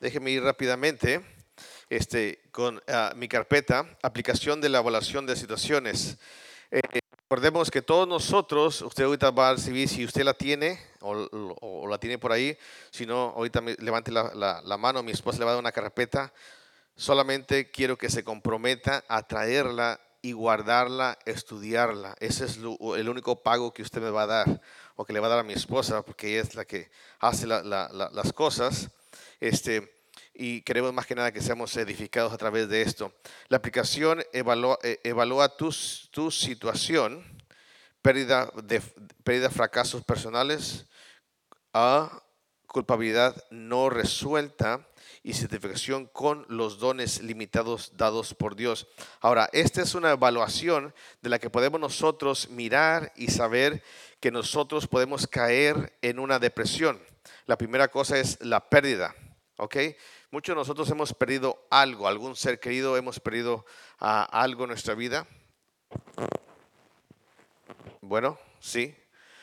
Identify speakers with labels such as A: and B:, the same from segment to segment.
A: Déjeme ir rápidamente este, con ah, mi carpeta, aplicación de la evaluación de situaciones. Eh, recordemos que todos nosotros, usted ahorita va a recibir, si usted la tiene o, la tiene por ahí, si no, ahorita levante la, mano, mi esposa le va a dar una carpeta. Solamente quiero que se comprometa a traerla y guardarla, estudiarla. Ese es el único pago que usted me va a dar o que le va a dar a mi esposa, porque ella es la que hace las cosas. Este, y queremos más que nada que seamos edificados a través de esto. La aplicación evalúa, eh, evalúa tu, tu situación, pérdida de pérdida, fracasos personales, a culpabilidad no resuelta y certificación con los dones limitados dados por Dios. Ahora, esta es una evaluación de la que podemos nosotros mirar y saber que nosotros podemos caer en una depresión. La primera cosa es la pérdida, ¿ok? Muchos de nosotros hemos perdido algo, algún ser querido, hemos perdido ah, algo en nuestra vida. Bueno, sí,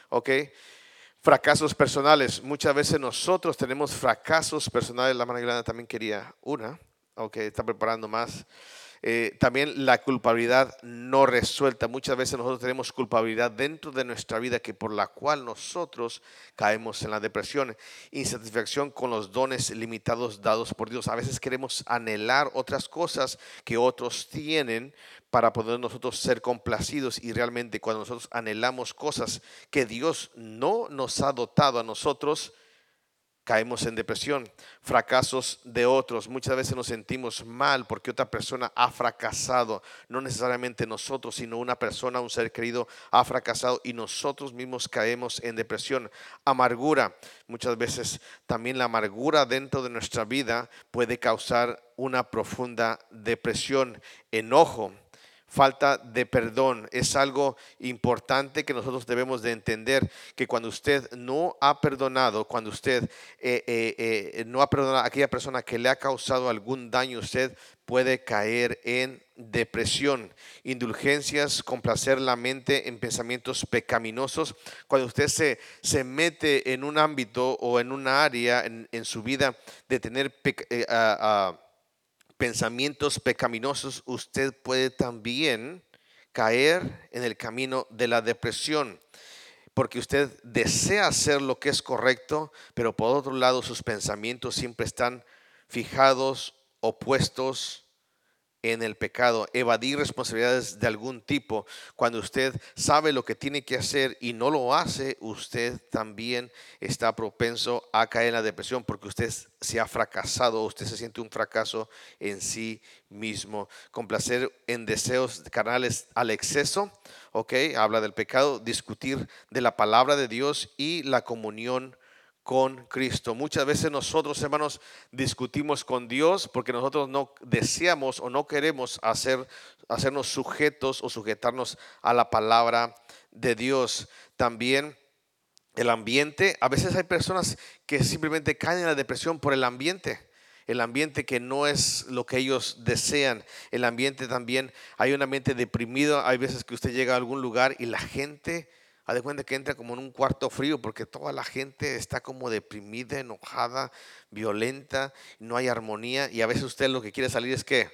A: ok. Fracasos personales. Muchas veces nosotros tenemos fracasos personales. La grande también quería una. Ok, está preparando más. Eh, también la culpabilidad no resuelta. Muchas veces nosotros tenemos culpabilidad dentro de nuestra vida que por la cual nosotros caemos en la depresión. Insatisfacción con los dones limitados dados por Dios. A veces queremos anhelar otras cosas que otros tienen, para poder nosotros ser complacidos y realmente cuando nosotros anhelamos cosas que Dios no nos ha dotado a nosotros, caemos en depresión, fracasos de otros. Muchas veces nos sentimos mal porque otra persona ha fracasado, no necesariamente nosotros, sino una persona, un ser querido ha fracasado y nosotros mismos caemos en depresión. Amargura, muchas veces también la amargura dentro de nuestra vida puede causar una profunda depresión, enojo falta de perdón. Es algo importante que nosotros debemos de entender que cuando usted no ha perdonado, cuando usted eh, eh, eh, no ha perdonado a aquella persona que le ha causado algún daño, usted puede caer en depresión, indulgencias, complacer la mente en pensamientos pecaminosos. Cuando usted se, se mete en un ámbito o en una área en, su vida de tener pensamientos pecaminosos, usted puede también caer en el camino de la depresión, porque usted desea hacer lo que es correcto, pero por otro lado sus pensamientos siempre están fijados, opuestos en el pecado, evadir responsabilidades de algún tipo. Cuando usted sabe lo que tiene que hacer y no lo hace, usted también está propenso a caer en la depresión porque usted se ha fracasado, usted se siente un fracaso en sí mismo. Complacer en deseos carnales al exceso, ok, habla del pecado, discutir de la palabra de Dios y la comunión con Cristo. Muchas veces nosotros, hermanos, discutimos con Dios porque nosotros no deseamos o no queremos hacer, hacernos sujetos o sujetarnos a la palabra de Dios. También el ambiente, a veces hay personas que simplemente caen en la depresión por el ambiente el ambiente que no es lo que ellos desean. El ambiente también, hay un ambiente deprimido. Hay veces que usted llega a algún lugar y la gente Haz de cuenta que entra como en un cuarto frío porque toda la gente está como deprimida, enojada, violenta, no hay armonía y a veces usted lo que quiere salir es que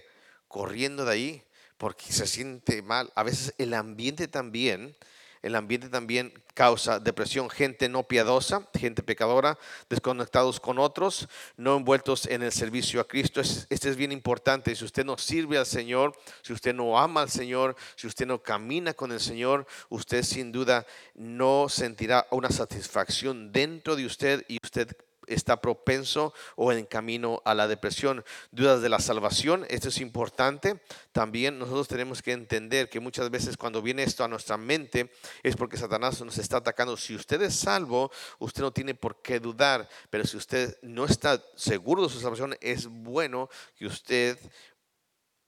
A: corriendo de ahí porque se siente mal. A veces el ambiente también el ambiente también causa depresión, gente no piadosa, gente pecadora, desconectados con otros, no envueltos en el servicio a Cristo. Este es bien importante. Si usted no sirve al Señor, si usted no ama al Señor, si usted no camina con el Señor, usted sin duda no sentirá una satisfacción dentro de usted y usted está propenso o en camino a la depresión. Dudas de la salvación, esto es importante. También nosotros tenemos que entender que muchas veces cuando viene esto a nuestra mente es porque Satanás nos está atacando. Si usted es salvo, usted no tiene por qué dudar, pero si usted no está seguro de su salvación, es bueno que usted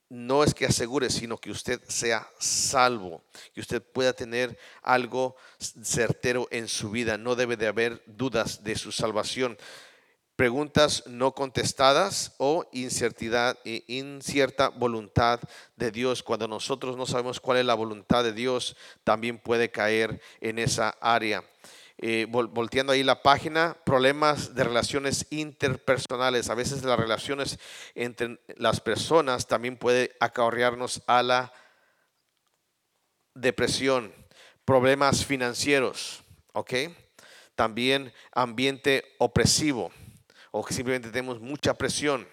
A: no es que asegure, sino que usted sea salvo, que usted pueda tener algo certero en su vida. No debe de haber dudas de su salvación. Preguntas no contestadas o incertidad, e incierta voluntad de Dios. Cuando nosotros no sabemos cuál es la voluntad de Dios, también puede caer en esa área. Eh, volteando ahí la página, problemas de relaciones interpersonales. A veces las relaciones entre las personas también puede acarrearnos a la depresión, problemas financieros, ¿ok? También ambiente opresivo o que simplemente tenemos mucha presión,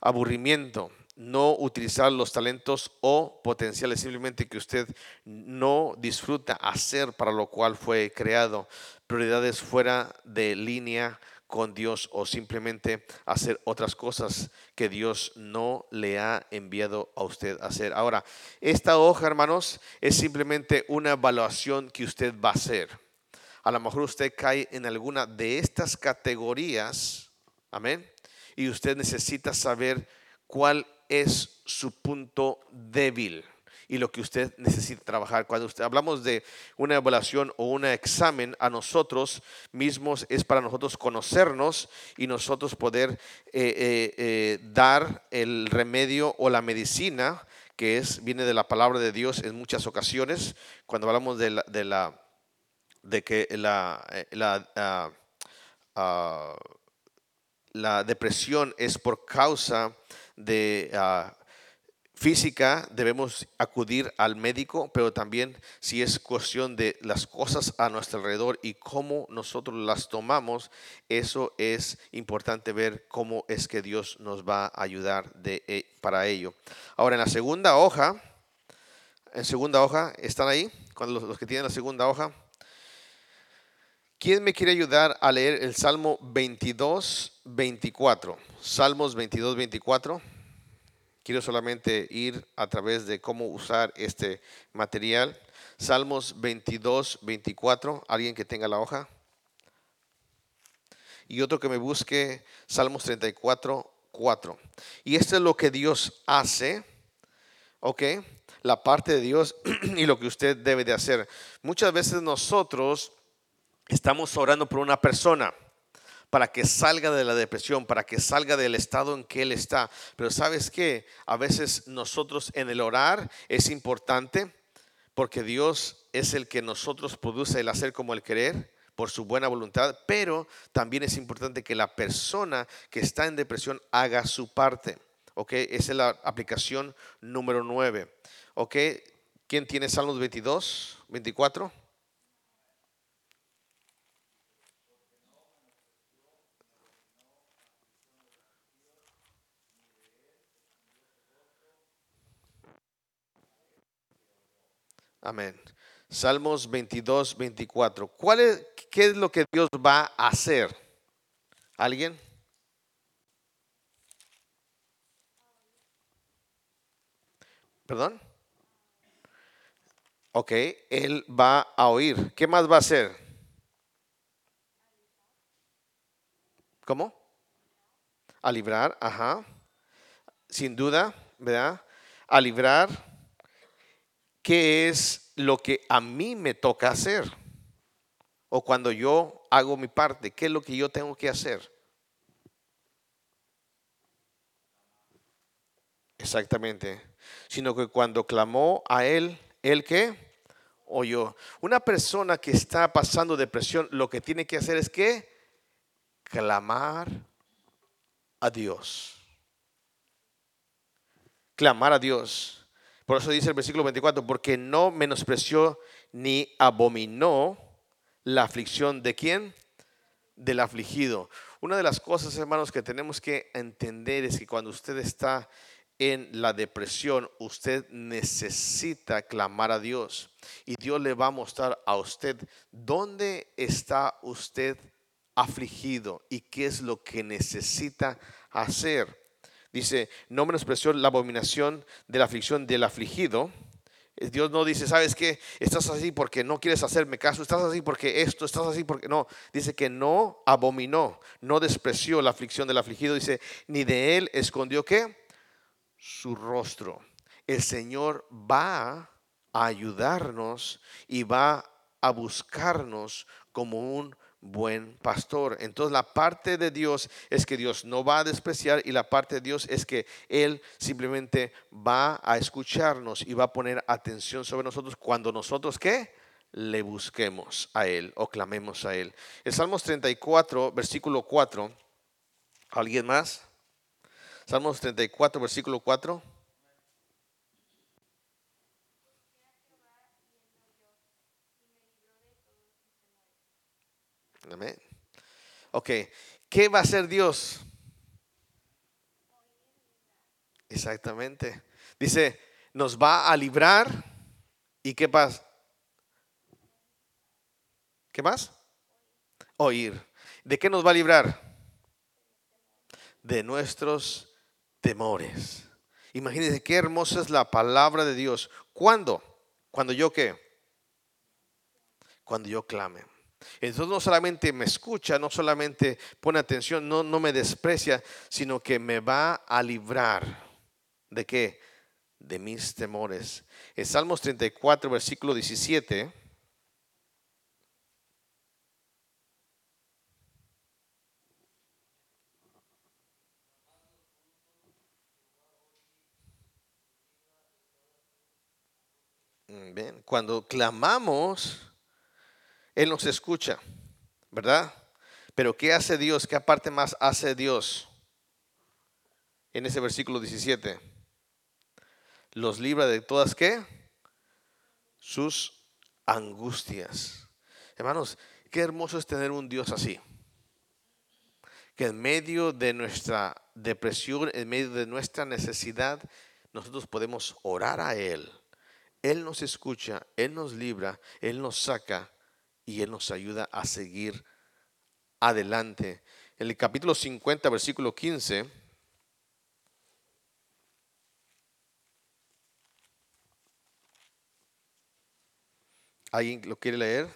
A: aburrimiento, no utilizar los talentos o potenciales, simplemente que usted no disfruta hacer para lo cual fue creado, prioridades fuera de línea con Dios o simplemente hacer otras cosas que Dios no le ha enviado a usted a hacer. Ahora, esta hoja, hermanos, es simplemente una evaluación que usted va a hacer. A lo mejor usted cae en alguna de estas categorías, amén, y usted necesita saber cuál es su punto débil y lo que usted necesita trabajar. Cuando usted, hablamos de una evaluación o un examen a nosotros mismos, es para nosotros conocernos y nosotros poder eh, eh, eh, dar el remedio o la medicina que es, viene de la palabra de Dios en muchas ocasiones. Cuando hablamos de la, de, la, de que la, la, ah, la depresión es por causa de ah, física debemos acudir al médico, pero también si es cuestión de las cosas a nuestro alrededor y cómo nosotros las tomamos, eso es importante ver cómo es que Dios nos va a ayudar de, eh, para ello. Ahora, en la segunda hoja, en segunda hoja, ¿están ahí? Cuando los, los que tienen la segunda hoja. ¿Quién me quiere ayudar a leer el Salmo 22, 24? Salmos 22, 24. Quiero solamente ir a través de cómo usar este material. Salmos 22, 24. ¿Alguien que tenga la hoja? Y otro que me busque Salmos 34, 4. Y esto es lo que Dios hace. ¿Ok? La parte de Dios y lo que usted debe de hacer. Muchas veces nosotros estamos orando por una persona para que salga de la depresión, para que salga del estado en que él está. Pero sabes que a veces nosotros en el orar es importante porque Dios es el que nosotros produce el hacer como el querer por su buena voluntad, pero también es importante que la persona que está en depresión haga su parte. ¿Ok? Esa es la aplicación número 9. ¿Ok? ¿Quién tiene Salmos 22, 24? Amén. Salmos 22, 24. ¿Cuál es, ¿Qué es lo que Dios va a hacer? ¿Alguien? ¿Perdón? Ok, Él va a oír. ¿Qué más va a hacer? ¿Cómo? A librar, ajá. Sin duda, ¿verdad? A librar qué es lo que a mí me toca hacer. O cuando yo hago mi parte, ¿qué es lo que yo tengo que hacer? Exactamente. Sino que cuando clamó a él, ¿él qué? Oyó. Una persona que está pasando depresión, lo que tiene que hacer es que clamar a Dios. Clamar a Dios. Por eso dice el versículo 24, porque no menospreció ni abominó la aflicción de quién? Del afligido. Una de las cosas, hermanos, que tenemos que entender es que cuando usted está en la depresión, usted necesita clamar a Dios. Y Dios le va a mostrar a usted dónde está usted afligido y qué es lo que necesita hacer. Dice, no menospreció la abominación de la aflicción del afligido. Dios no dice, ¿sabes qué? Estás así porque no quieres hacerme caso, estás así porque esto, estás así porque no. Dice que no abominó, no despreció la aflicción del afligido. Dice, ni de él escondió qué? Su rostro. El Señor va a ayudarnos y va a buscarnos como un buen pastor. Entonces la parte de Dios es que Dios no va a despreciar y la parte de Dios es que Él simplemente va a escucharnos y va a poner atención sobre nosotros cuando nosotros qué? le busquemos a Él o clamemos a Él. El Salmos 34, versículo 4. ¿Alguien más? Salmos 34, versículo 4. Amén. Ok, ¿qué va a hacer Dios? Exactamente. Dice, nos va a librar. ¿Y qué pasa? ¿Qué más? Oír. ¿De qué nos va a librar? De nuestros temores. Imagínense qué hermosa es la palabra de Dios. ¿Cuándo? Cuando yo qué? Cuando yo clame. Entonces no solamente me escucha, no solamente pone atención, no, no me desprecia, sino que me va a librar. ¿De qué? De mis temores. En Salmos 34, versículo 17. Mm, cuando clamamos, Él nos escucha, ¿verdad? Pero ¿qué hace Dios? ¿Qué aparte más hace Dios? En ese versículo 17. Los libra de todas qué? Sus angustias. Hermanos, qué hermoso es tener un Dios así. Que en medio de nuestra depresión, en medio de nuestra necesidad, nosotros podemos orar a Él él nos escucha, Él nos libra, Él nos saca y Él nos ayuda a seguir adelante. En el capítulo 50, versículo 15. ¿Alguien lo quiere leer?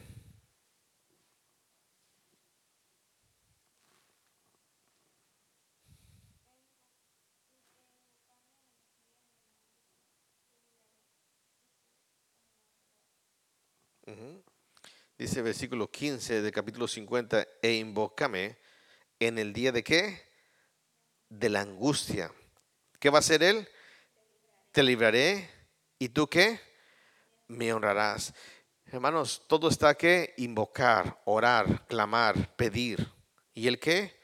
A: Dice versículo 15 del capítulo 50, e invócame en el día de qué? De la angustia. ¿Qué va a hacer él? Te libraré. ¿Y tú qué? Me honrarás. Hermanos, todo está que invocar, orar, clamar, pedir. ¿Y el qué?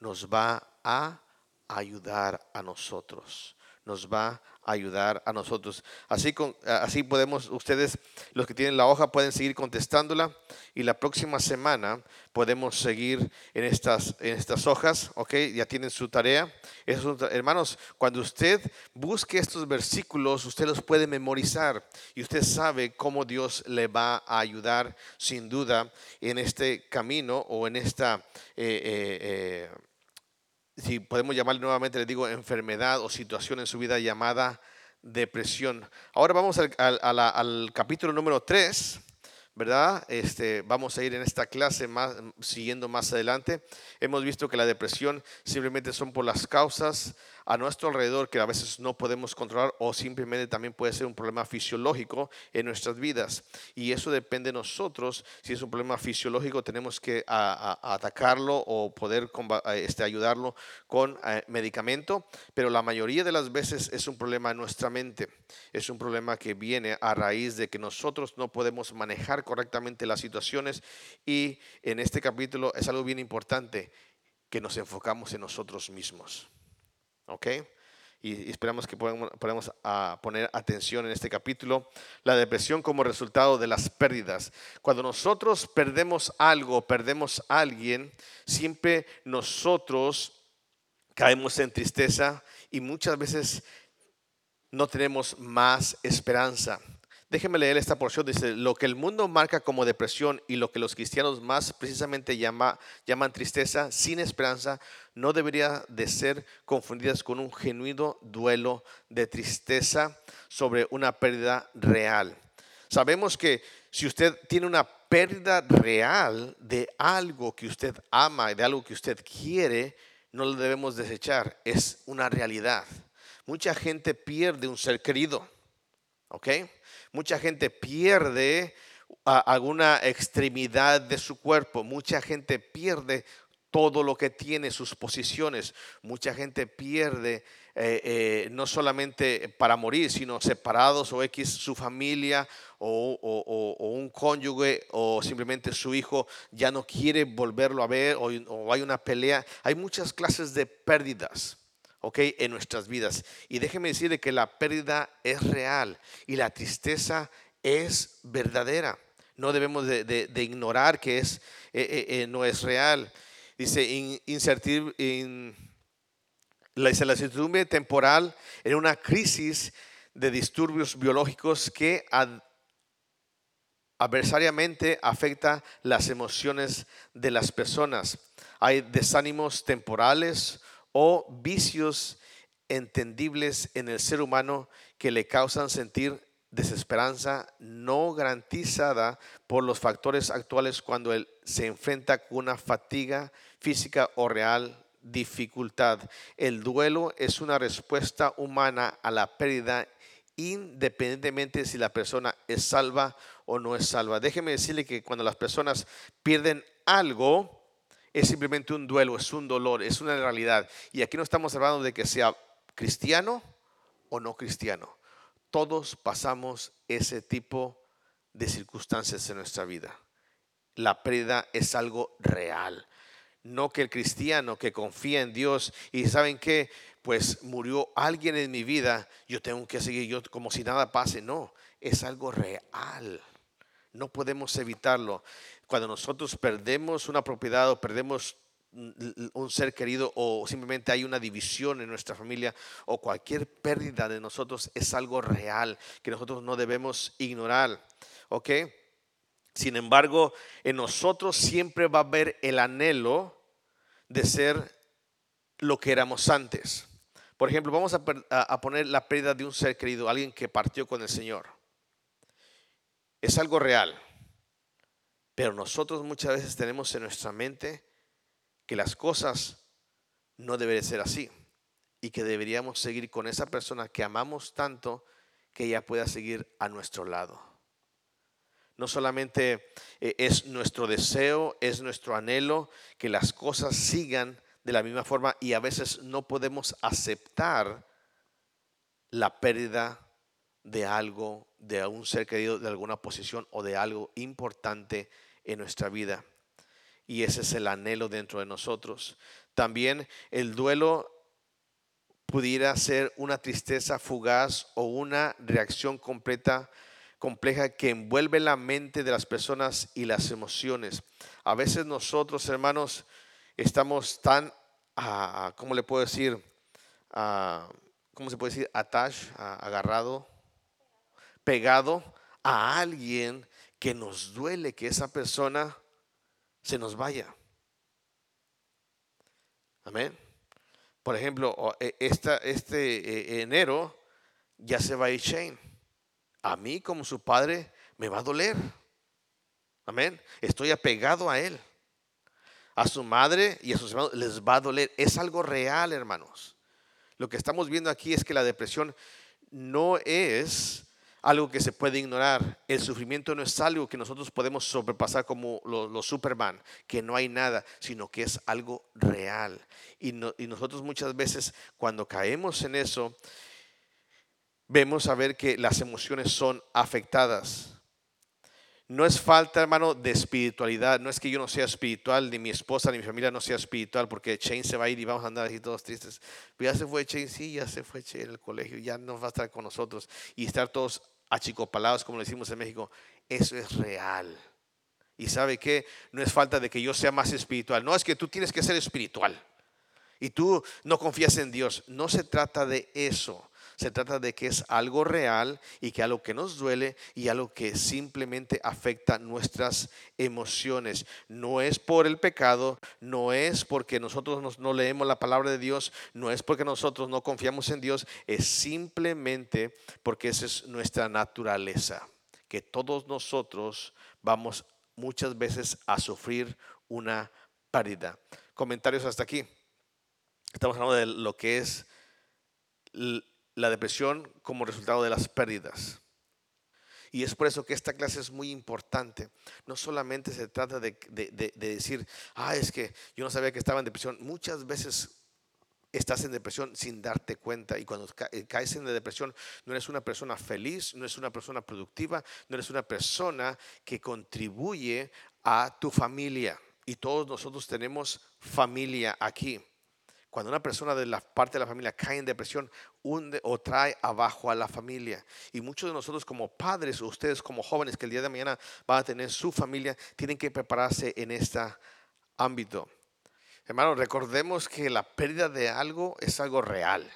A: Nos va a ayudar a nosotros. Nos va ayudar a nosotros. Así, con, así podemos, ustedes, los que tienen la hoja, pueden seguir contestándola y la próxima semana podemos seguir en estas, en estas hojas, ¿ok? Ya tienen su tarea. hermanos, cuando usted busque estos versículos, usted los puede memorizar y usted sabe cómo Dios le va a ayudar sin duda en este camino o en esta... Eh, eh, eh, si podemos llamarle nuevamente, le digo, enfermedad o situación en su vida llamada depresión. Ahora vamos al, al capítulo número 3 ¿verdad? Este, vamos a ir en esta clase más, siguiendo más adelante. Hemos visto que la depresión simplemente son por las causas a nuestro alrededor que a veces no podemos controlar o simplemente también puede ser un problema fisiológico en nuestras vidas. Y eso depende de nosotros. Si es un problema fisiológico, tenemos que atacarlo o poder este, ayudarlo con eh, medicamento. Pero la mayoría de las veces es un problema en nuestra mente. Es un problema que viene a raíz de que nosotros no podemos manejar correctamente las situaciones y en este capítulo es algo bien importante que nos enfocamos en nosotros mismos. ¿Ok? Y esperamos que podamos, a poner atención en este capítulo. La depresión como resultado de las pérdidas. Cuando nosotros perdemos algo, perdemos a alguien, siempre nosotros caemos en tristeza y muchas veces no tenemos más esperanza. Déjenme leer esta porción. Dice, lo que el mundo marca como depresión y lo que los cristianos más precisamente llama, llaman tristeza sin esperanza, no debería de ser confundidas con un genuino duelo de tristeza sobre una pérdida real. Sabemos que si usted tiene una pérdida real de algo que usted ama, y de algo que usted quiere, no lo debemos desechar. Es una realidad. Mucha gente pierde un ser querido. ¿Ok? Mucha gente pierde alguna extremidad de su cuerpo. Mucha gente pierde todo lo que tiene, sus posiciones. Mucha gente pierde eh, eh, no solamente para morir, sino separados o X su familia o, un cónyuge o simplemente su hijo ya no quiere volverlo a ver o, o hay una pelea. Hay muchas clases de pérdidas. ¿Ok? En nuestras vidas. Y déjeme decirle que la pérdida es real y la tristeza es verdadera. No debemos de, ignorar que es, eh, eh, eh, no es real. Dice, in, la, incertidumbre temporal en una crisis de disturbios biológicos que adversariamente afecta las emociones de las personas. Hay desánimos temporales o vicios entendibles en el ser humano que le causan sentir desesperanza no garantizada por los factores actuales cuando él se enfrenta con una fatiga física o real dificultad. El duelo es una respuesta humana a la pérdida independientemente si la persona es salva o no es salva. Déjeme decirle que cuando las personas pierden algo, es simplemente un duelo, es un dolor, es una realidad. Y aquí no estamos hablando de que sea cristiano o no cristiano. Todos pasamos ese tipo de circunstancias en nuestra vida. La pérdida es algo real. No que el cristiano que confía en Dios y saben que pues murió alguien en mi vida, yo tengo que seguir yo como si nada pase. No, es algo real. No podemos evitarlo. Cuando nosotros perdemos una propiedad o perdemos un ser querido o simplemente hay una división en nuestra familia o cualquier pérdida de nosotros es algo real que nosotros no debemos ignorar. ¿Ok? Sin embargo, en nosotros siempre va a haber el anhelo de ser lo que éramos antes. Por ejemplo, vamos a, a poner la pérdida de un ser querido, alguien que partió con el Señor es algo real. Pero nosotros muchas veces tenemos en nuestra mente que las cosas no deben ser así y que deberíamos seguir con esa persona que amamos tanto que ella pueda seguir a nuestro lado. No solamente eh, es nuestro deseo, es nuestro anhelo que las cosas sigan de la misma forma y a veces no podemos aceptar la pérdida de algo, de un ser querido, de alguna posición o de algo importante en nuestra vida. Y ese es el anhelo dentro de nosotros. También el duelo pudiera ser una tristeza fugaz o una reacción completa compleja que envuelve la mente de las personas y las emociones. A veces nosotros, hermanos, estamos tan, ah, ¿cómo le puedo decir? Ah, ¿Cómo se puede decir? Attached, ah, agarrado pegado a alguien que nos duele que esa persona se nos vaya. Amén. Por ejemplo, e, esta, este e, enero ya se va a ir Shane. A mí como su padre me va a doler. Amén. Estoy apegado a él. A su madre y a sus hermanos les va a doler. Es algo real, hermanos. Lo que estamos viendo aquí es que la depresión no es algo que se puede ignorar. El sufrimiento no es algo que nosotros podemos sobrepasar como los, Superman, que no hay nada, sino que es algo real. Y, nosotros muchas veces cuando caemos en eso, vemos a ver que las emociones son afectadas. No es falta, hermano, de espiritualidad. No es que yo no sea espiritual, ni mi esposa, ni mi familia no sea espiritual, porque Shane se va a ir y vamos a andar así todos tristes. Pero ya se fue Shane, sí, ya se fue Shane el colegio, ya no va a estar con nosotros. Y estar todos achicopalados, como decimos en México, eso es real. Y sabe que no es falta de que yo sea más espiritual, no es que tú tienes que ser espiritual y tú no confías en Dios. No se trata de eso. Se trata de que es algo real y que algo que nos duele y algo que simplemente afecta nuestras emociones. No es por el pecado, no es porque nosotros no leemos la palabra de Dios, no es porque nosotros no confiamos en Dios, es simplemente porque esa es nuestra naturaleza, que todos nosotros vamos muchas veces a sufrir una pérdida. Comentarios hasta aquí. Estamos hablando de lo que es la depresión como resultado de las pérdidas. Y es por eso que esta clase es muy importante. No solamente se trata de, decir, ah, es que yo no sabía que estaba en depresión. Muchas veces estás en depresión sin darte cuenta y cuando eh, caes en depresión no eres una persona feliz, no eres una persona productiva, no eres una persona que contribuye a tu familia. Y todos nosotros tenemos familia aquí. Cuando una persona de la parte de la familia cae en depresión, hunde o trae abajo a la familia. Y muchos de nosotros como padres, o ustedes como jóvenes que el día de mañana van a tener su familia, tienen que prepararse en este ámbito. Hermanos, recordemos que la pérdida de algo es algo real.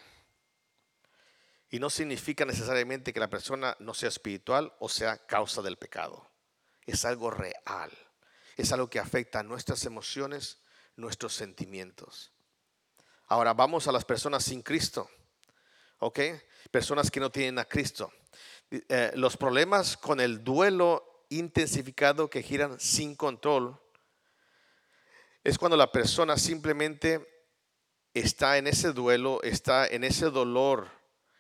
A: Y no significa necesariamente que la persona no sea espiritual o sea causa del pecado. Es algo real. Es algo que afecta a nuestras emociones, nuestros sentimientos. Ahora vamos a las personas sin Cristo. ¿Ok? Personas que no tienen a Cristo. Eh, los problemas con el duelo intensificado que giran sin control es cuando la persona simplemente está en ese duelo, está en ese dolor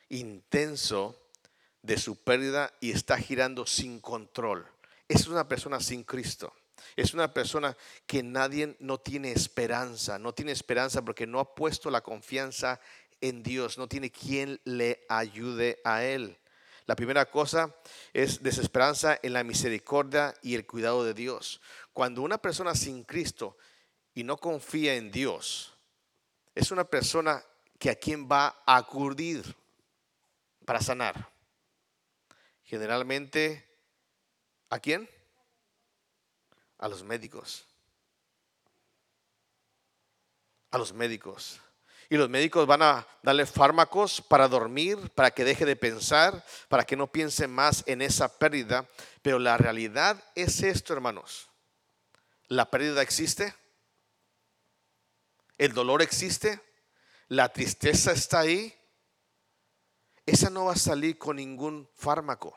A: intenso de su pérdida y está girando sin control. Es una persona sin Cristo. Es una persona que nadie no tiene esperanza, no tiene esperanza porque no ha puesto la confianza en Dios, no tiene quien le ayude a él. La primera cosa es desesperanza en la misericordia y el cuidado de Dios. Cuando una persona sin Cristo y no confía en Dios, es una persona que a quien va a acudir para sanar. Generalmente, ¿a quién? A los médicos. A los médicos. Y los médicos van a darle fármacos para dormir, para que deje de pensar, para que no piense más en esa pérdida. Pero la realidad es esto, hermanos. La pérdida existe el dolor existe, la tristeza está ahí, esa no va a salir con ningún fármaco.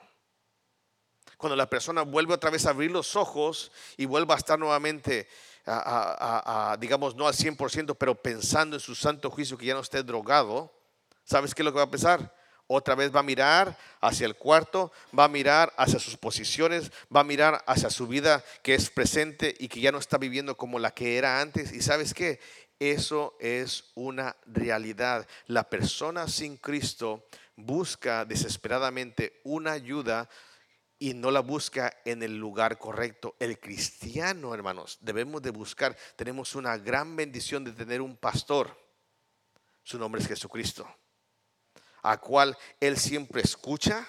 A: Cuando la persona vuelve otra vez a abrir los ojos y vuelva a estar nuevamente, digamos, no al 100%, pero pensando en su santo juicio que ya no esté drogado, ¿sabes qué es lo que va a pensar? Otra vez va a mirar hacia el cuarto, va a mirar hacia sus posiciones, va a mirar hacia su vida que es presente y que ya no está viviendo como la que era antes. ¿Y sabes qué? Eso es una realidad. La persona sin Cristo busca desesperadamente una ayuda y no la busca en el lugar correcto. El cristiano, hermanos, debemos de buscar. Tenemos una gran bendición de tener un pastor. Su nombre es Jesucristo. A cual Él siempre escucha,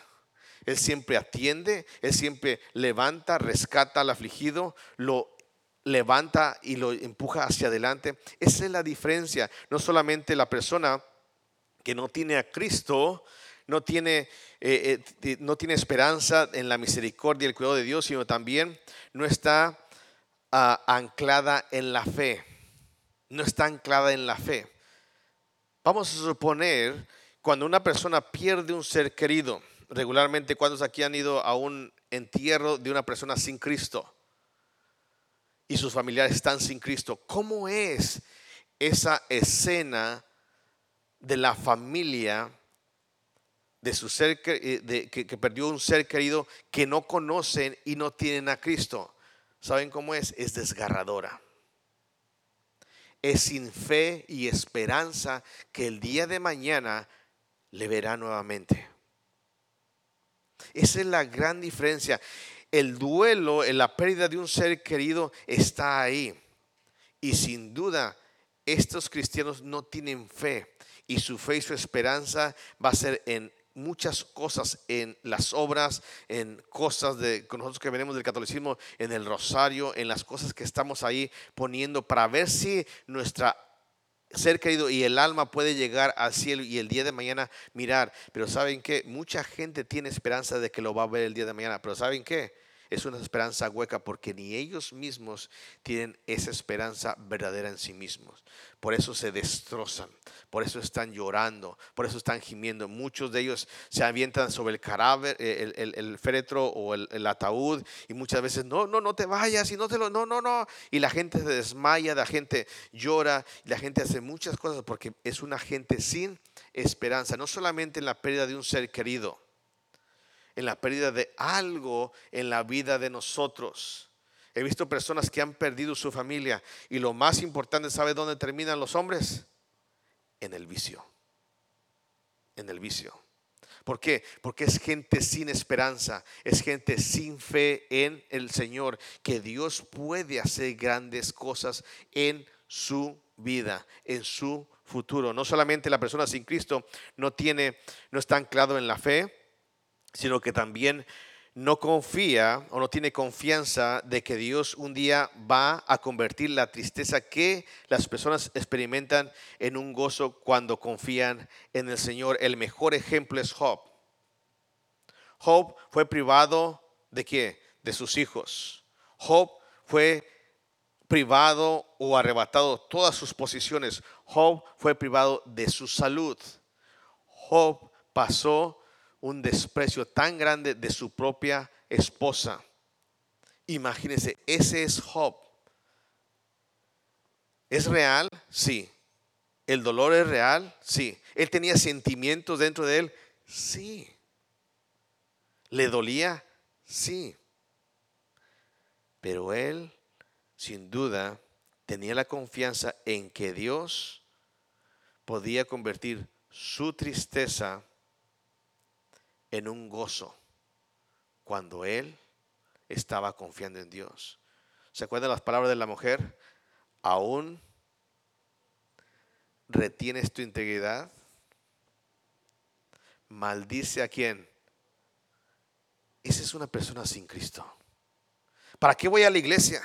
A: Él siempre atiende, Él siempre levanta, rescata al afligido, lo levanta y lo empuja hacia adelante. Esa es la diferencia. No solamente la persona que no tiene a Cristo, no tiene, eh, eh, no tiene esperanza en la misericordia y el cuidado de Dios, sino también no está ah, anclada en la fe. No está anclada en la fe. Vamos a suponer cuando una persona pierde un ser querido, regularmente cuando aquí han ido a un entierro de una persona sin Cristo y sus familiares están sin Cristo. ¿Cómo es esa escena de la familia de su ser eh, que, que perdió un ser querido que no conocen y no tienen a Cristo? ¿Saben cómo es? Es desgarradora. Es sin fe y esperanza que el día de mañana le verá nuevamente. Esa es la gran diferencia el duelo, la pérdida de un ser querido está ahí. Y sin duda, estos cristianos no tienen fe. Y su fe y su esperanza va a ser en muchas cosas, en las obras, en cosas de nosotros que venimos del catolicismo, en el rosario, en las cosas que estamos ahí poniendo para ver si nuestra ser querido y el alma puede llegar al cielo y el día de mañana mirar. Pero ¿saben que Mucha gente tiene esperanza de que lo va a ver el día de mañana. Pero ¿saben qué? Es una esperanza hueca porque ni ellos mismos tienen esa esperanza verdadera en sí mismos. Por eso se destrozan, por eso están llorando, por eso están gimiendo. Muchos de ellos se avientan sobre el cadáver, eh, el, féretro o el, ataúd y muchas veces, no, no, no te vayas y no te lo, no, no, no. Y la gente se desmaya, la gente llora, la gente hace muchas cosas porque es una gente sin esperanza, no solamente en la pérdida de un ser querido en la pérdida de algo en la vida de nosotros. He visto personas que han perdido su familia y lo más importante, ¿sabe dónde terminan los hombres? En el vicio. En el vicio. ¿Por qué? Porque es gente sin esperanza, es gente sin fe en el Señor, que Dios puede hacer grandes cosas en su vida, en su futuro. No solamente la persona sin Cristo no tiene, no está anclado en la fe, sino que también no confía o no tiene confianza de que Dios un día va a convertir la tristeza que las personas experimentan en un gozo cuando confían en el Señor. El mejor ejemplo es Job. Job fue privado de qué? De sus hijos. Job fue privado o arrebatado todas sus posiciones. Job fue privado de su salud. Job pasó un desprecio tan grande de su propia esposa. Imagínense, ese es Job. ¿Es real? Sí. ¿El dolor es real? Sí. ¿Él tenía sentimientos dentro de él? Sí. ¿Le dolía? Sí. Pero él, sin duda, tenía la confianza en que Dios podía convertir su tristeza en un gozo cuando él estaba confiando en Dios. ¿Se acuerdan las palabras de la mujer? Aún retienes tu integridad. Maldice a quien. Esa es una persona sin Cristo. ¿Para qué voy a la iglesia?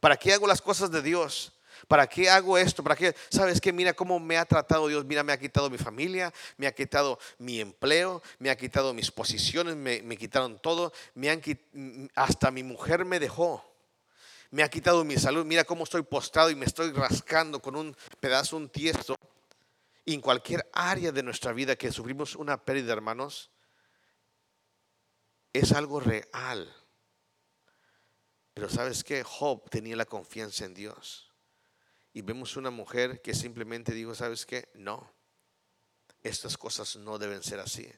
A: ¿Para qué hago las cosas de Dios? ¿Para qué hago esto? ¿Para qué? ¿Sabes qué? Mira cómo me ha tratado Dios. Mira, me ha quitado mi familia, me ha quitado mi empleo, me ha quitado mis posiciones, me, quitaron todo. Me han, hasta mi mujer me dejó. Me ha quitado mi salud. Mira cómo estoy postrado y me estoy rascando con un pedazo, un tiesto. En cualquier área de nuestra vida que sufrimos una pérdida, hermanos, es algo real. Pero sabes que Job tenía la confianza en Dios y vemos una mujer que simplemente dijo, ¿sabes qué? No, estas cosas no deben ser así.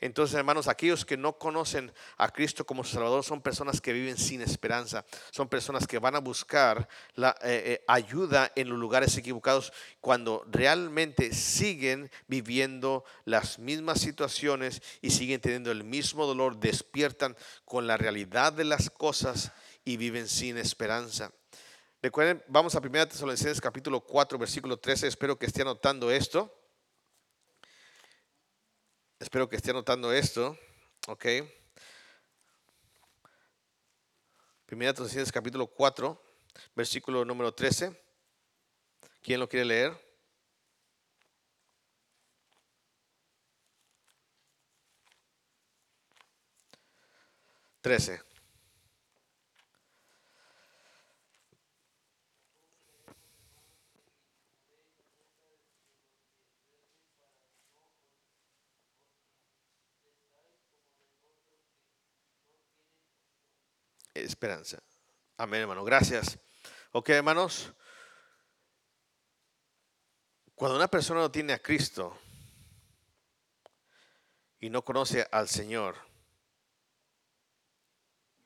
A: Entonces, hermanos, aquellos que no conocen a Cristo como Salvador son personas que viven sin esperanza, son personas que van a buscar la eh, eh, ayuda en los lugares equivocados cuando realmente siguen viviendo las mismas situaciones y siguen teniendo el mismo dolor, despiertan con la realidad de las cosas y viven sin esperanza. Recuerden, vamos a 1 Tesalonicenses capítulo 4, versículo 13. Espero que esté anotando esto. Espero que esté anotando esto. Ok. 1 Tesalonicenses capítulo 4, versículo número 13. ¿Quién lo quiere leer? Trece. Esperanza. Amén, hermano. Gracias. Ok, hermanos. Cuando una persona no tiene a Cristo y no conoce al Señor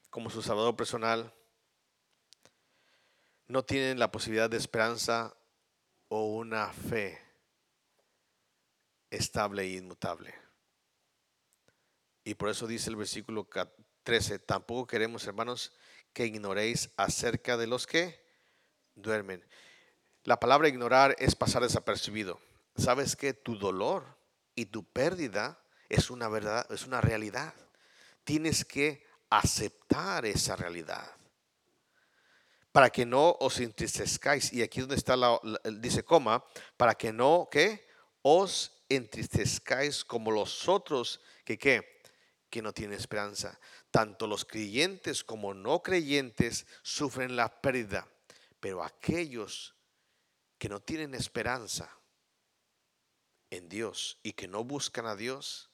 A: como su Salvador personal, no tienen la posibilidad de esperanza o una fe estable e inmutable. Y por eso dice el versículo 13. Tampoco queremos, hermanos, que ignoréis acerca de los que duermen. La palabra ignorar es pasar desapercibido. Sabes que tu dolor y tu pérdida es una verdad, es una realidad. Tienes que aceptar esa realidad. Para que no os entristezcáis. Y aquí donde está la, dice coma, para que no que os entristezcáis como los otros que qué, que no tienen esperanza tanto los creyentes como no creyentes sufren la pérdida, pero aquellos que no tienen esperanza en Dios y que no buscan a Dios,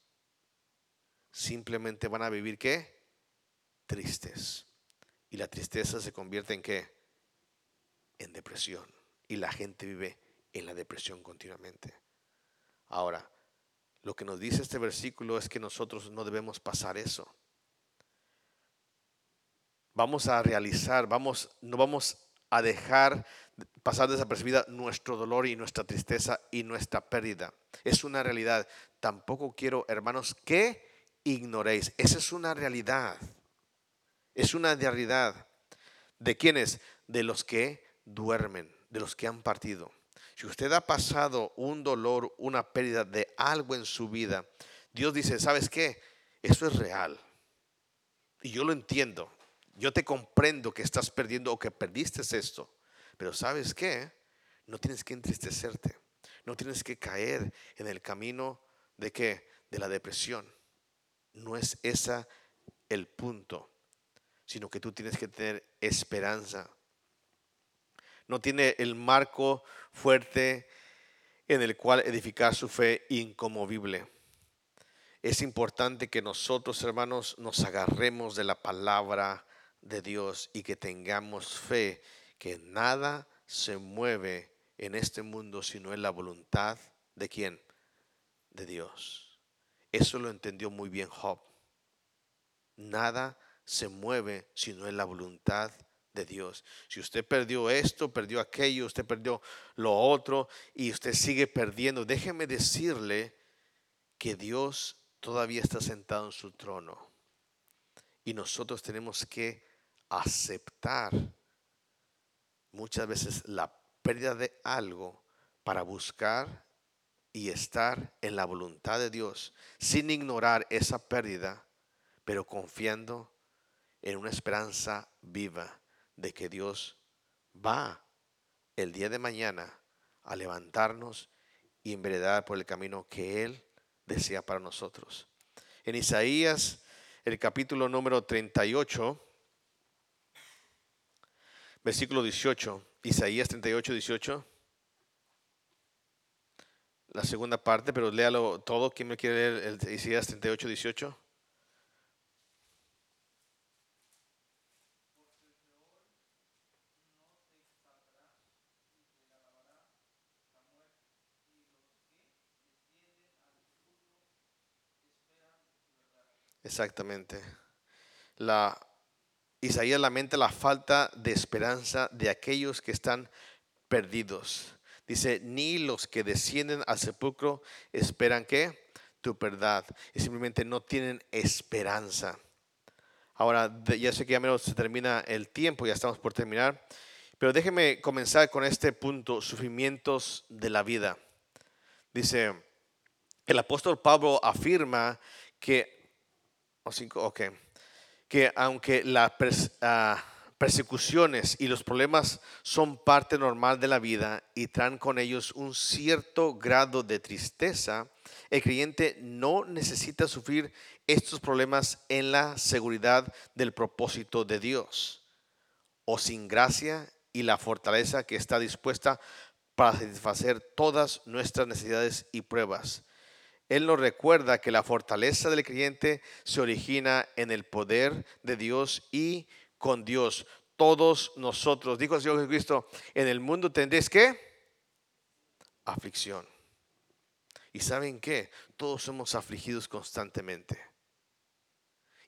A: simplemente van a vivir qué? Tristes. Y la tristeza se convierte en qué? En depresión. Y la gente vive en la depresión continuamente. Ahora, Lo que nos dice este versículo es que nosotros no debemos pasar eso. Vamos a realizar, vamos, no vamos a dejar pasar desapercibida nuestro dolor y nuestra tristeza y nuestra pérdida. Es una realidad. Tampoco quiero, hermanos, que ignoréis. Esa es una realidad. Es una realidad. ¿De quiénes? De los que duermen, de los que han partido. Si usted ha pasado un dolor, una pérdida de algo en su vida, Dios dice, ¿sabes qué? Eso es real. Y yo lo entiendo. Yo te comprendo que estás perdiendo o que perdiste esto. Pero ¿sabes qué? No tienes que entristecerte. No tienes que caer en el camino de qué? De la depresión. No es esa el punto, sino que tú tienes que tener esperanza. No tiene el marco fuerte en el cual edificar su fe incomovible. Es importante que nosotros, hermanos, nos agarremos de la palabra de Dios y que tengamos fe que nada se mueve en este mundo sino en la voluntad de quién? De Dios. Eso lo entendió muy bien Job. Nada se mueve sino en la voluntad de Dios. Si usted perdió esto, perdió aquello, usted perdió lo otro y usted sigue perdiendo, déjeme decirle que Dios todavía está sentado en su trono. Y nosotros tenemos que aceptar muchas veces la pérdida de algo para buscar y estar en la voluntad de Dios sin ignorar esa pérdida, pero confiando en una esperanza viva de que Dios va el día de mañana a levantarnos y enveredar por el camino que Él desea para nosotros. En Isaías, el capítulo número 38, versículo 18, Isaías 38, 18. La segunda parte, pero léalo todo. ¿Quién me quiere leer el Isaías 38, 18? Exactamente. La, Isaías lamenta la falta de esperanza de aquellos que están perdidos. Dice, ni los que descienden al sepulcro esperan que tu verdad. Y simplemente no tienen esperanza. Ahora, ya sé que ya menos se termina el tiempo, ya estamos por terminar. Pero déjeme comenzar con este punto, sufrimientos de la vida. Dice, el apóstol Pablo afirma que que aunque las ah, persecuciones y los problemas son parte normal de la vida y traen con ellos un cierto grado de tristeza, el creyente no necesita sufrir estos problemas en la seguridad del propósito de Dios o sin gracia y la fortaleza que está dispuesta para satisfacer todas nuestras necesidades y pruebas. Él nos recuerda que la fortaleza del creyente se origina en el poder de Dios y con Dios. Todos nosotros, dijo el Señor Jesucristo, en el mundo tendréis que aflicción. ¿Y saben qué? Todos somos afligidos constantemente.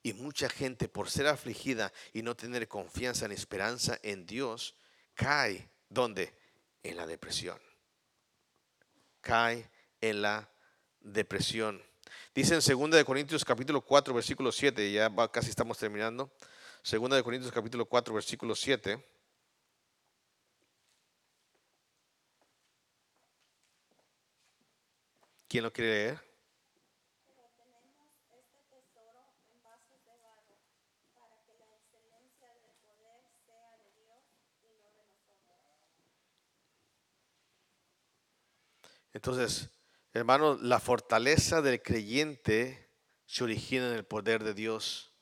A: Y mucha gente por ser afligida y no tener confianza ni esperanza en Dios, cae, ¿dónde? En la depresión. Cae en la depresión. Dice en 2 de Corintios capítulo 4 versículo 7, ya casi estamos terminando. 2 de Corintios capítulo 4 versículo 7. ¿Quién lo quiere leer? Entonces, Hermano, la fortaleza del creyente se origina en el poder de Dios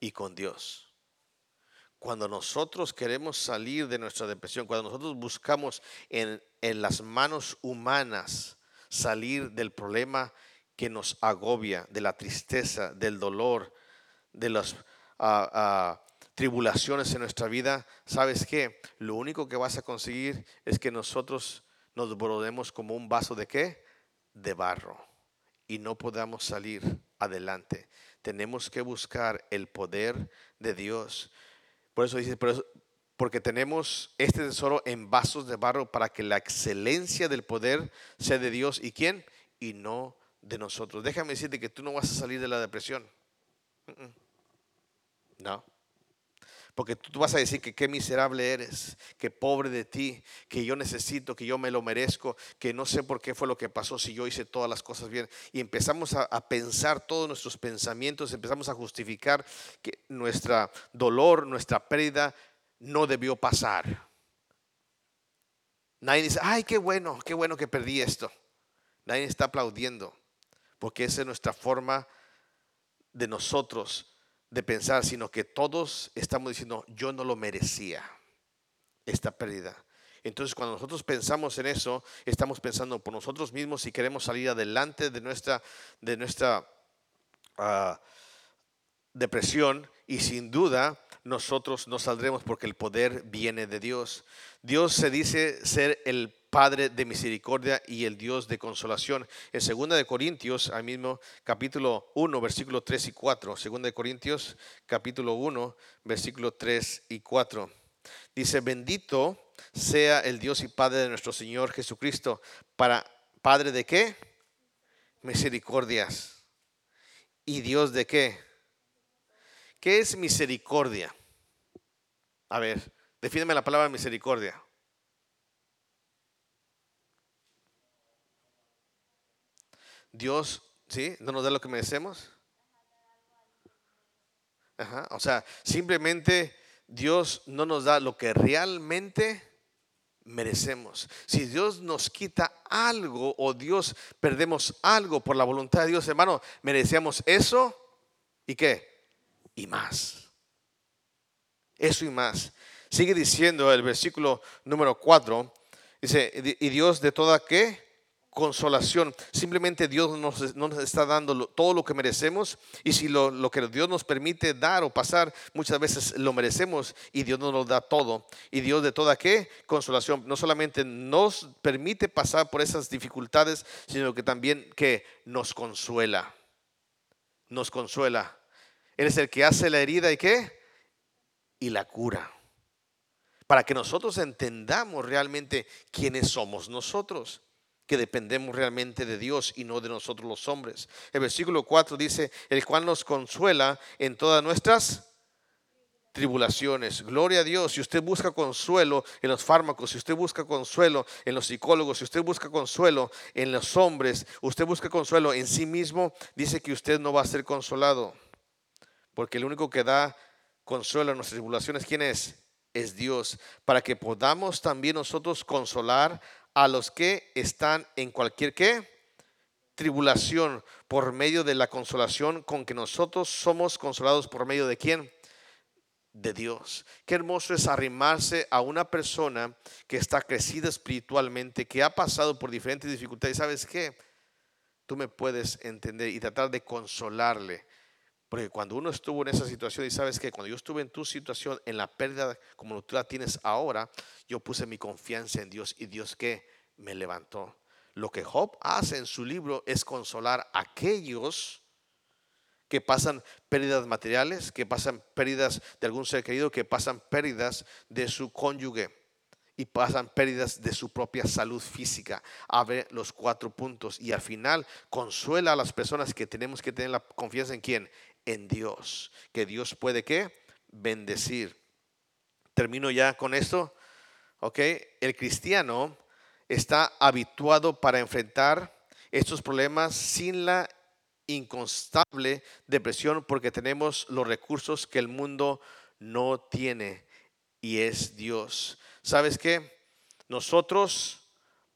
A: y con Dios. Cuando nosotros queremos salir de nuestra depresión, cuando nosotros buscamos en, las manos humanas salir del problema que nos agobia, de la tristeza, del dolor, de las ah, ah, tribulaciones en nuestra vida, ¿sabes qué? Lo único que vas a conseguir es que nosotros nos brodemos como un vaso de qué? De barro y no podamos salir adelante. Tenemos que buscar el poder de Dios. Por eso dice, porque tenemos este tesoro en vasos de barro para que la excelencia del poder sea de Dios y quién? Y no de nosotros. Déjame decirte que tú no vas a salir de la depresión. No. Porque tú vas a decir que qué miserable eres, que pobre de ti, que yo necesito, que yo me lo merezco, que no sé por qué fue lo que pasó si yo hice todas las cosas bien. Y empezamos a, pensar todos nuestros pensamientos, empezamos a justificar que nuestra dolor, nuestra pérdida no debió pasar. Nadie dice, ay, qué bueno, qué bueno que perdí esto. Nadie está aplaudiendo, porque esa es nuestra forma de nosotros de pensar, sino que todos estamos diciendo, yo no lo merecía, esta pérdida. Entonces, cuando nosotros pensamos en eso, estamos pensando por nosotros mismos si queremos salir adelante de nuestra, de nuestra ah, depresión y sin duda nosotros no saldremos porque el poder viene de Dios. Dios se dice ser el Padre de misericordia y el Dios de consolación. En 2 de Corintios, al mismo capítulo 1, versículo 3 y 4. 2 de Corintios, capítulo 1, versículo 3 y 4. Dice, bendito sea el Dios y Padre de nuestro Señor Jesucristo. Para Padre de qué? Misericordias. ¿Y Dios de qué? ¿Qué es misericordia? A ver, defíneme la palabra misericordia. Dios, ¿sí? ¿No nos da lo que merecemos? Ajá, o sea, simplemente Dios no nos da lo que realmente merecemos. Si Dios nos quita algo o Dios perdemos algo por la voluntad de Dios, hermano, merecemos eso y qué? Y más. Eso y más. Sigue diciendo el versículo número 4, dice, y Dios de toda qué? consolación. Simplemente Dios nos, está dando todo lo que merecemos y si lo, que Dios nos permite dar o pasar, muchas veces lo merecemos y Dios no nos da todo. Y Dios de toda qué? Consolación. No solamente nos permite pasar por esas dificultades, sino que también que nos consuela. Nos consuela. Él es el que hace la herida y qué? Y la cura. Para que nosotros entendamos realmente quiénes somos nosotros que dependemos realmente de Dios y no de nosotros los hombres. El versículo 4 dice, el cual nos consuela en todas nuestras tribulaciones. Gloria a Dios. Si usted busca consuelo en los fármacos, si usted busca consuelo en los psicólogos, si usted busca consuelo en los hombres, usted busca consuelo en sí mismo, dice que usted no va a ser consolado. Porque el único que da consuelo en nuestras tribulaciones, ¿quién es? Es Dios. Para que podamos también nosotros consolar a los que están en cualquier qué tribulación por medio de la consolación con que nosotros somos consolados por medio de quién? De Dios. Qué hermoso es arrimarse a una persona que está crecida espiritualmente, que ha pasado por diferentes dificultades. ¿Sabes qué? Tú me puedes entender y tratar de consolarle. Porque cuando uno estuvo en esa situación y sabes que cuando yo estuve en tu situación, en la pérdida como tú la tienes ahora, yo puse mi confianza en Dios y Dios que me levantó. Lo que Job hace en su libro es consolar a aquellos que pasan pérdidas materiales, que pasan pérdidas de algún ser querido, que pasan pérdidas de su cónyuge y pasan pérdidas de su propia salud física. Abre los cuatro puntos y al final consuela a las personas que tenemos que tener la confianza en quién? En Dios. Que Dios puede qué? Bendecir. Termino ya con esto. ¿Ok? El cristiano está habituado para enfrentar estos problemas sin la inconstable depresión porque tenemos los recursos que el mundo no tiene y es Dios. ¿Sabes qué? Nosotros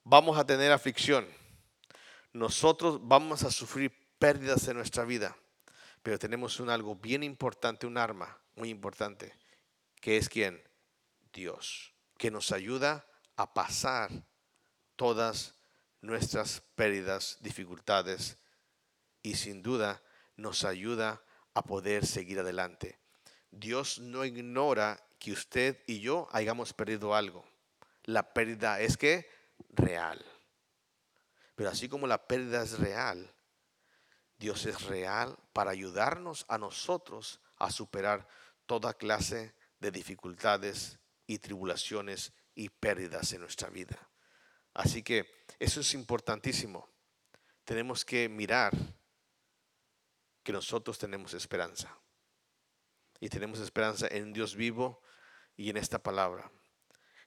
A: vamos a tener aflicción. Nosotros vamos a sufrir pérdidas en nuestra vida. Pero tenemos un algo bien importante, un arma muy importante, que es quién? Dios, que nos ayuda a pasar todas nuestras pérdidas, dificultades y sin duda nos ayuda a poder seguir adelante. Dios no ignora que usted y yo hayamos perdido algo. La pérdida es que real. Pero así como la pérdida es real, Dios es real para ayudarnos a nosotros a superar toda clase de dificultades y tribulaciones y pérdidas en nuestra vida. Así que eso es importantísimo. Tenemos que mirar que nosotros tenemos esperanza. Y tenemos esperanza en Dios vivo y en esta palabra.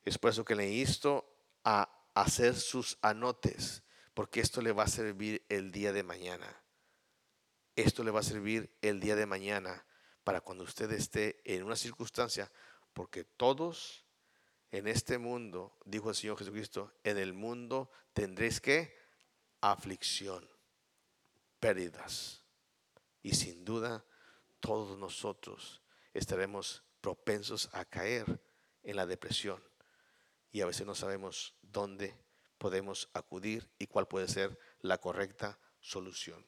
A: Es por eso que le insto a hacer sus anotes, porque esto le va a servir el día de mañana. Esto le va a servir el día de mañana para cuando usted esté en una circunstancia, porque todos en este mundo, dijo el Señor Jesucristo, en el mundo tendréis que aflicción, pérdidas. Y sin duda, todos nosotros estaremos propensos a caer en la depresión. Y a veces no sabemos dónde podemos acudir y cuál puede ser la correcta solución.